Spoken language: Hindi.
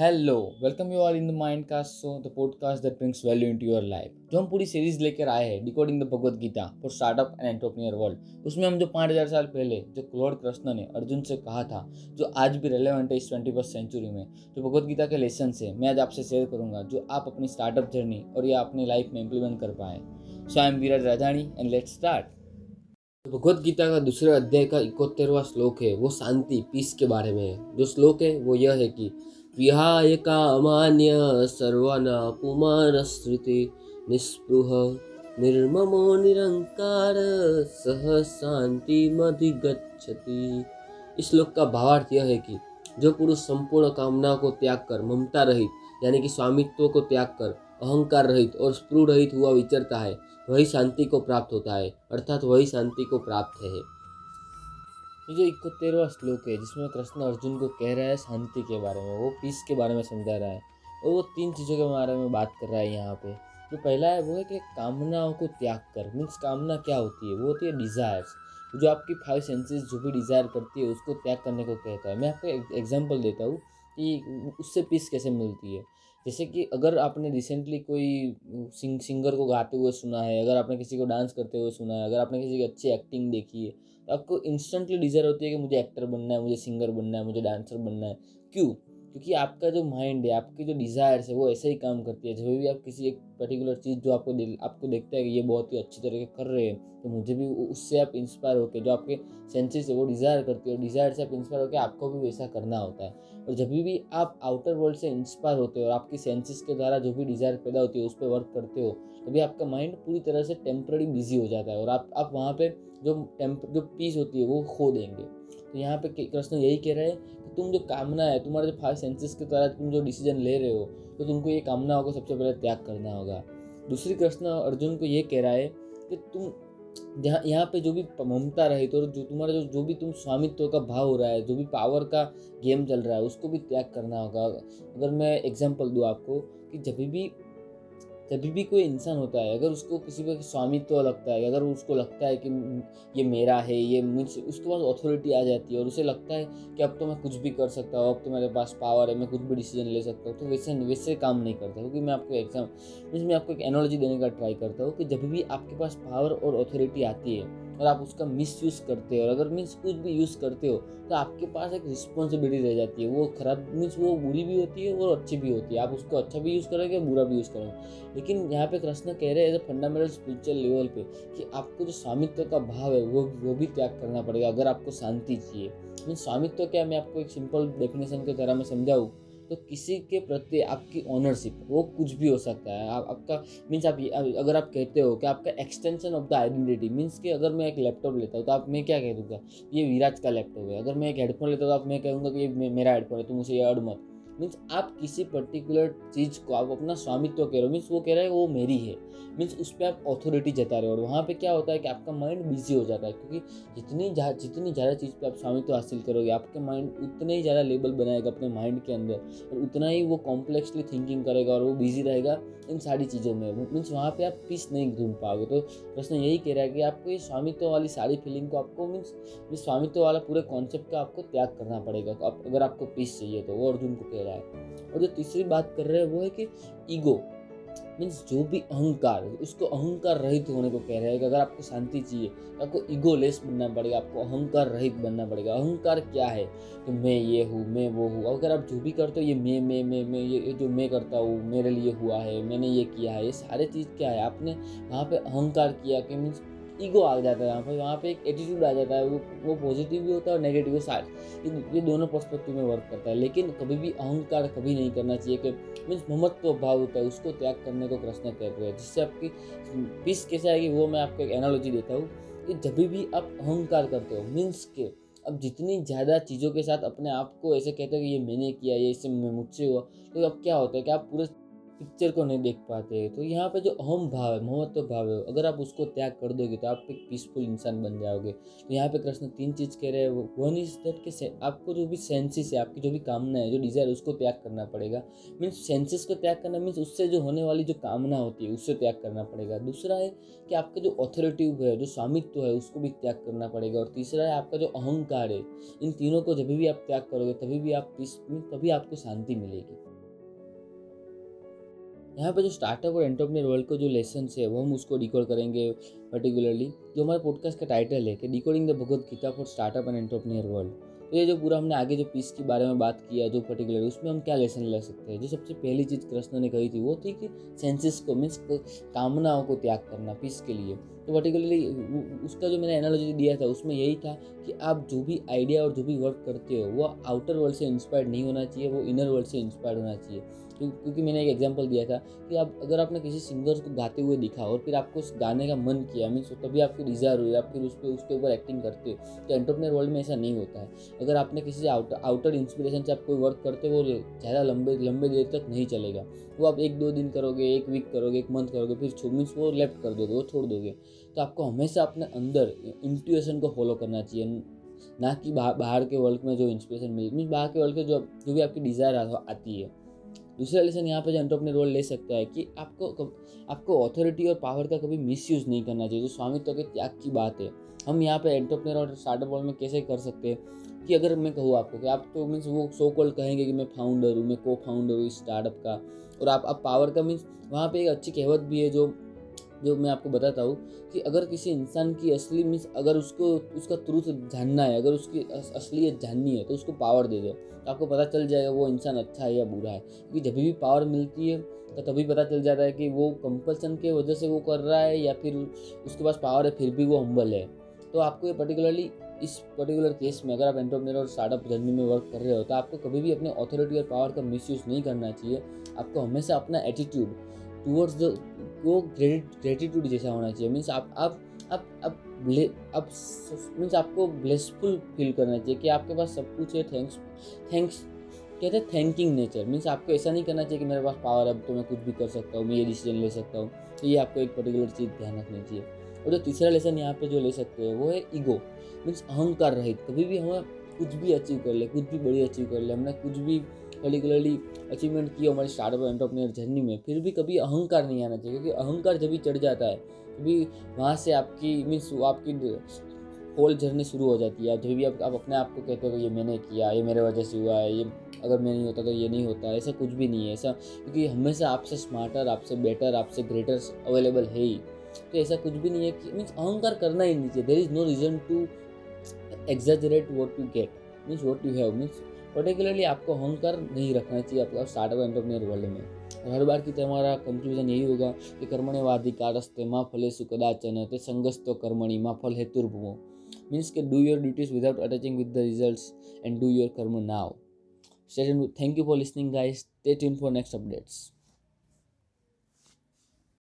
Hello welcome you all in the mind cast so the podcast that brings value into your life जो हम पूरी सीरीज़ लेकर आए हैं decoding the Bhagavad Gita for startup and entrepreneur world उसमें हम जो पाँच हज़ार साल पहले जो क्लोड कृष्ण ने अर्जुन से कहा था, जो आज भी रेलेवेंट है इस ट्वेंटी फ़र्स्ट सेंचुरी में, जो भगवत गीता के लेसन से मैं आज आपसे शेयर करूँगा जो आप अपनी स्टार्टअप जर्नी और या अपनी लाइफ में इम्प्लीमेंट कर पाए so I am Viraj Radhani and let start Bhagavad Gita का दूसरे अध्याय का इकहत्तरवा श्लोक है, वो शांति पीस के बारे में है। जो श्लोक है, वो यह है कि विहाय कामान्य सर्वना पुमानस्मृति निस्पृह। निर्ममो निरंकार, सह शांति मधिगछति इस श्लोक का भावार्थ यह है कि जो पुरुष संपूर्ण कामना को त्याग कर ममता रहित, यानी कि स्वामित्व को त्याग कर अहंकार रहित और स्पृह रहित हुआ विचरता है, वही शांति को प्राप्त होता है, अर्थात वही शांति को प्राप्त है। ये जो इकहत्तरवा श्लोक है, जिसमें कृष्ण अर्जुन को कह रहा है शांति के बारे में, वो पीस के बारे में समझा रहा है। और वो तीन चीज़ों के बारे में बात कर रहा है यहाँ पे। जो पहला है वो है कि कामनाओं को त्याग कर मीन्स कामना क्या होती है? वो होती है डिज़ायर्स जो आपकी फाइव सेंसेस जो भी डिज़ायर करती है, उसको त्याग करने को कहता है। मैं आपको एग्ज़ाम्पल देता हूँ कि उससे पीस कैसे मिलती है। जैसे कि अगर आपने रिसेंटली कोई सिंग सिंगर को गाते हुए सुना है, अगर आपने किसी को डांस करते हुए सुना है, अगर आपने किसी की अच्छी एक्टिंग देखी है आपको इंस्टेंटली डिज़ायर होती है कि मुझे एक्टर बनना है, मुझे सिंगर बनना है, मुझे डांसर बनना है। क्यों? क्योंकि आपका जो माइंड है, आपकी जो डिज़ायर्स है, वो ऐसे ही काम करती है। जब भी आप किसी एक पर्टिकुलर चीज़ जो आपको आपको देखता है कि ये बहुत ही अच्छी तरीके कर रहे हैं तो मुझे भी उससे आप इंस्पायर होकर जो आपके सेंसेस है, वो डिज़ायर करती है। और डिज़ायर से आप इंस्पायर होकर आपको भी वैसा करना होता है। और जब भी आप आउटर वर्ल्ड से इंस्पायर होते हो और आपकी सेंसेस के द्वारा जो भी डिज़ायर पैदा होती है, उस पर वर्क करते हो, तभी आपका माइंड पूरी तरह से टेम्प्ररी बिज़ी हो जाता है। और आप आप वहाँ पर जो टेम्प जो पीस होती है, वो खो देंगे। तो यहाँ पे कृष्ण यही कह रहे हैं कि तुम जो कामना है, तुम्हारे जो फाइव सेंसेस के द्वारा तुम जो डिसीज़न ले रहे हो तो तुमको ये कामनाओं को सबसे पहले त्याग करना होगा। दूसरी कृष्ण अर्जुन को ये कह रहा है कि तुम जहाँ यहाँ पे जो भी ममता रही तो जो तुम्हारा जो जो भी तुम स्वामित्व का भाव हो रहा है, जो भी पावर का गेम चल रहा है, उसको भी त्याग करना होगा। अगर मैं एग्जांपल दूँ आपको कि जब भी जब भी कोई इंसान होता है। अगर उसको किसी पर स्वामित्व तो लगता है, अगर उसको लगता है कि ये मेरा है, ये मुझसे, उसके पास अथॉरिटी आ जाती है और उसे लगता है कि अब तो मैं कुछ भी कर सकता हूँ, अब तो मेरे पास पावर है, मैं कुछ भी डिसीज़न ले सकता हूँ तो वैसे वैसे काम नहीं करता। क्योंकि मैं आपको एग्ज़ाम मैं आपको एक एनोलॉजी देने का ट्राई करता हूँ कि जब भी आपके पास पावर और अथॉरिटी आती है और आप उसका मिस यूज़ करते हो और अगर मीन्स कुछ भी यूज़ करते हो तो आपके पास एक रिस्पॉन्सिबिलिटी रह जाती है। वो खराब मीन्स वो बुरी भी होती है और अच्छी भी होती है। आप उसको अच्छा भी यूज़ करोगे, बुरा भी यूज़ करोगे। लेकिन यहाँ पे कृष्ण कह रहे हैं एज फंडामेंटल स्पिरिचुअल लेवल पे कि आपको जो स्वामित्व का भाव है, वो वो भी त्याग करना पड़ेगा। अगर आपको शांति चाहिए। मीन्स स्वामित्व क्या मैं आपको एक सिंपल डेफिनेशन के तरह में समझाऊँ। तो किसी के प्रति आपकी ओनरशिप वो कुछ भी हो सकता है। आप, आपका मीन्स आप अगर आप कहते हो कि आपका extension of the identity means कि अगर मैं एक लैपटॉप लेता हूँ तो आप, मैं क्या कह दूँगा? ये विराज का लैपटॉप है। अगर मैं एक हेडफोन लेता हूँ तो आप, मैं कहूँगा कि ये मेरा हेडफोन है, तुम मुझे ये अड़ मत। मीन्स आप किसी पर्टिकुलर चीज़ को आप अपना स्वामित्व कह रहे हो मीन्स वो कह रहा है वो मेरी है. मीन्स उस पर आप ऑथोरिटी जता रहे हो और वहाँ पे क्या होता है कि आपका माइंड बिज़ी हो जाता है क्योंकि जितनी जा, जितनी ज़्यादा चीज़ पे आप स्वामित्व हासिल करोगे आपके माइंड उतने ही ज़्यादा लेबल बनाएगा अपने माइंड के अंदर और उतना ही वो कॉम्प्लेक्सली थिंकिंग करेगा और वो बिज़ी रहेगा इन सारी चीज़ों में। मीन्स वहाँ पर आप पीस नहीं ढूंढ पाओगे। तो प्रश्न यही कह रहा है कि आपको ये स्वामित्व वाली सारी फीलिंग को आपको मीन्स स्वामित्व वाला पूरे कॉन्सेप्ट का आपको त्याग करना पड़ेगा। अगर आपको पीस चाहिए तो वो अर्जुन को कह रहा है। और जो तीसरी बात कर रहे हैं वो है कि ईगो मीन्स जो भी अहंकार, उसको अहंकार रहित होने को कह रहे हैं। कि अगर आपको शांति चाहिए, आपको ईगो लेस बनना पड़ेगा, आपको अहंकार रहित बनना पड़ेगा। अहंकार क्या है? कि मैं ये हूँ, मैं वो हूँ। अगर आप जो भी करते हो, ये मैं मैं मैं मैं, ये जो मैं करता हूँ, मेरे लिए हुआ है, मैंने ये किया है, ये सारे चीज़ क्या है? आपने वहाँ पर अहंकार किया कि मीन्स ईगो आ जाता है यहाँ पर वहाँ पे एक एटीट्यूड आ जाता है, वो वो पॉजिटिव भी होता है और नेगेटिव भी साथ ये दोनों पर्सपेक्टिव में वर्क करता है, लेकिन कभी भी अहंकार कभी नहीं करना चाहिए कि मीन्स ममत्व भाव होता है, उसको त्याग करने को प्रश्न कहते हैं, जिससे आपकी पीस कैसे आएगी वो मैं आपको एक एनालॉजी देता हूँ कि जब भी आप अहंकार करते हो, मीन्स के अब जितनी ज़्यादा चीज़ों के साथ अपने आप को ऐसे कहते हो कि ये मैंने किया, ये इससे मुझसे हुआ तो अब क्या होता है कि आप पूरे पिक्चर को नहीं देख पाते तो यहाँ पे जो अहम भाव है, महत्व भाव है, अगर आप उसको त्याग कर दोगे तो आप एक पीसफुल इंसान बन जाओगे। तो यहाँ पे कृष्ण तीन चीज़ कह रहे हैं, वो वन इज़ दैट के आपको जो भी सेंसेस है, आपकी जो भी कामना है, जो डिज़ायर उसको त्याग करना पड़ेगा। मीन्स सेंसेस को त्याग करना मीन्स उससे जो होने वाली जो कामना होती है, उससे त्याग करना पड़ेगा। दूसरा है कि आपका जो ऑथोरिटिव है, जो स्वामित्व है, उसको भी त्याग करना पड़ेगा। और तीसरा है आपका जो अहंकार है, इन तीनों को जब भी आप त्याग करोगे, तभी भी आप पीस तभी आपको शांति मिलेगी। यहाँ पे जो स्टार्टअप और एंटरप्रेन्योर वर्ल्ड का जो लेसन है, वो हम उसको डिकोड करेंगे पर्टिकुलरली जो हमारे पॉडकास्ट का टाइटल है कि decoding the Bhagavad Gita for startup and entrepreneur world तो ये जो पूरा हमने आगे जो पीस के बारे में बात किया, जो पर्टिकुलर उसमें हम क्या लेसन ले सकते हैं? जो सबसे पहली चीज़ कृष्ण ने कही थी, वो थी कि सेंसेस को मीन्स कामनाओं को त्याग करना पीस के लिए। तो पर्टिकुलरली उसका जो मैंने एनालॉजी दिया था, उसमें यही था कि आप जो भी आइडिया और जो भी वर्क करते हो, वो आउटर वर्ल्ड से इंस्पायर्ड नहीं होना चाहिए, वो इनर वर्ल्ड से इंस्पायर्ड होना चाहिए। क्योंकि मैंने एक एग्जांपल दिया था कि आप, अगर आपने किसी सिंगर को गाते हुए दिखा और फिर आपको उस गाने का मन किया मीन्स तभी आपकी डिज़ायर हुई, आप फिर उस पर उसके ऊपर एक्टिंग करते हो तो एंटरप्रेनर वर्ल्ड में ऐसा नहीं होता है। अगर आपने किसी से आउटर आउटर इंस्पिरेशन से आप कोई वर्क करते हो, वो ज़्यादा लंबे लंबे देर तक नहीं चलेगा। वो आप एक दो दिन करोगे, एक वीक करोगे, एक मंथ करोगे, फिर मीन्स वो लेफ़्ट कर दोगे, वो छोड़ दोगे। तो आपको हमेशा अपने अंदर इंट्यूएशन को फॉलो करना चाहिए, ना कि बाहर के वर्ल्ड में जो इंस्पिरेशन मिले मीन्स बाहर के वर्ल्ड के जो जो भी आपकी डिज़ायर आती है। दूसरा लेसन यहाँ पे जो अपने रोल ले सकता है कि आपको आपको ऑथोरिटी और पावर का कभी मिसयूज़ नहीं करना चाहिए, जो स्वामित्व के त्याग की बात है। हम यहाँ पे एंटरप्रेनर और स्टार्टअप वर्ल्ड में कैसे कर सकते हैं कि अगर मैं कहूँ आपको कि आप तो मीन्स वो सो कॉल कहेंगे कि मैं फाउंडर हूँ, मैं को फाउंडर हूँ इस स्टार्टअप का। और आप अब पावर का मीन्स वहाँ पे एक अच्छी कहवत भी है जो जो मैं आपको बताता हूँ कि अगर किसी इंसान की असली मीन्स अगर उसको, उसका ट्रूथ जानना है, अगर उसकी असलियत जाननी है तो उसको पावर दे दो। तो आपको पता चल जाएगा वो इंसान अच्छा है या बुरा है। क्योंकि जब भी पावर मिलती है तो तभी पता चल जाता है कि वो कंपल्सन के वजह से वो कर रहा है या फिर उसके पास पावर है, फिर भी वो हम्बल है। तो आपको ये पर्टिकुलरली इस पर्टिकुलर केस में, अगर आप एंटरप्रेन्योर और स्टार्टअप जर्नी में वर्क कर रहे हो तो आपको कभी भी अपने अथॉरिटी और पावर का मिसयूज़ नहीं करना चाहिए। आपको हमेशा अपना एटीट्यूड टूवर्ड्स द वो ग्रेटिट्यूड जैसा होना चाहिए। मीन्स आप आप आप आप अब मीन्स आपको ब्लेसफुल फील करना चाहिए कि आपके पास सब कुछ है थैंक्स थैंक्स कहते हैं थैंकिंग नेचर मीन्स आपको ऐसा नहीं करना चाहिए कि मेरे पास पावर है, अब तो मैं कुछ भी कर सकता हूँ, मैं ये डिसीज़न ले सकता हूँ। तो ये आपको एक पर्टिकुलर चीज़ ध्यान रखनी चाहिए। और जो तीसरा लेसन यहाँ पे जो ले सकते हैं, वो है ईगो मीन्स अहंकार रहित। कभी भी हमें कुछ भी अचीव कर ले, कुछ भी बड़ी अचीव कर ले, हमने कुछ भी पर्टिकुलरली अचीवमेंट किया हमारे स्टार्टअप एंटरप्रेन्योर जर्नी में फिर भी कभी अहंकार नहीं आना चाहिए क्योंकि अहंकार जब भी चढ़ जाता है तभी वहाँ से आपकी मीन्स आपकी होल जर्नी शुरू हो जाती है। जब भी आप, आप अपने आप को कहते हो कि ये मैंने किया ये मेरे वजह से हुआ है ये अगर मैं नहीं होता तो ये नहीं होता ऐसा कुछ भी नहीं है ऐसा क्योंकि हमेशा आपसे स्मार्टर आपसे बेटर आपसे ग्रेटर अवेलेबल है ही। तो ऐसा कुछ भी नहीं है कि मीन्स अहंकार करना ही नहीं चाहिए। There is no reason to exaggerate what you get means what you have means particularly आपको हंकर नहीं रखना चाहिए आपको स्टार्टअप एंटरप्रेन्योर वर्ल्ड में। और हर बार की तुम्हारा कंक्लूजन यही होगा कि कर्मणे वाधिकारस्ते माँ फलेसु कदाचन ते संगस्तो कर्मणी, माँ फल हेतुर्भुवो मीन्स के do your duties without attaching with the result and do your karma now state thank you for listening guys stay tune for next updates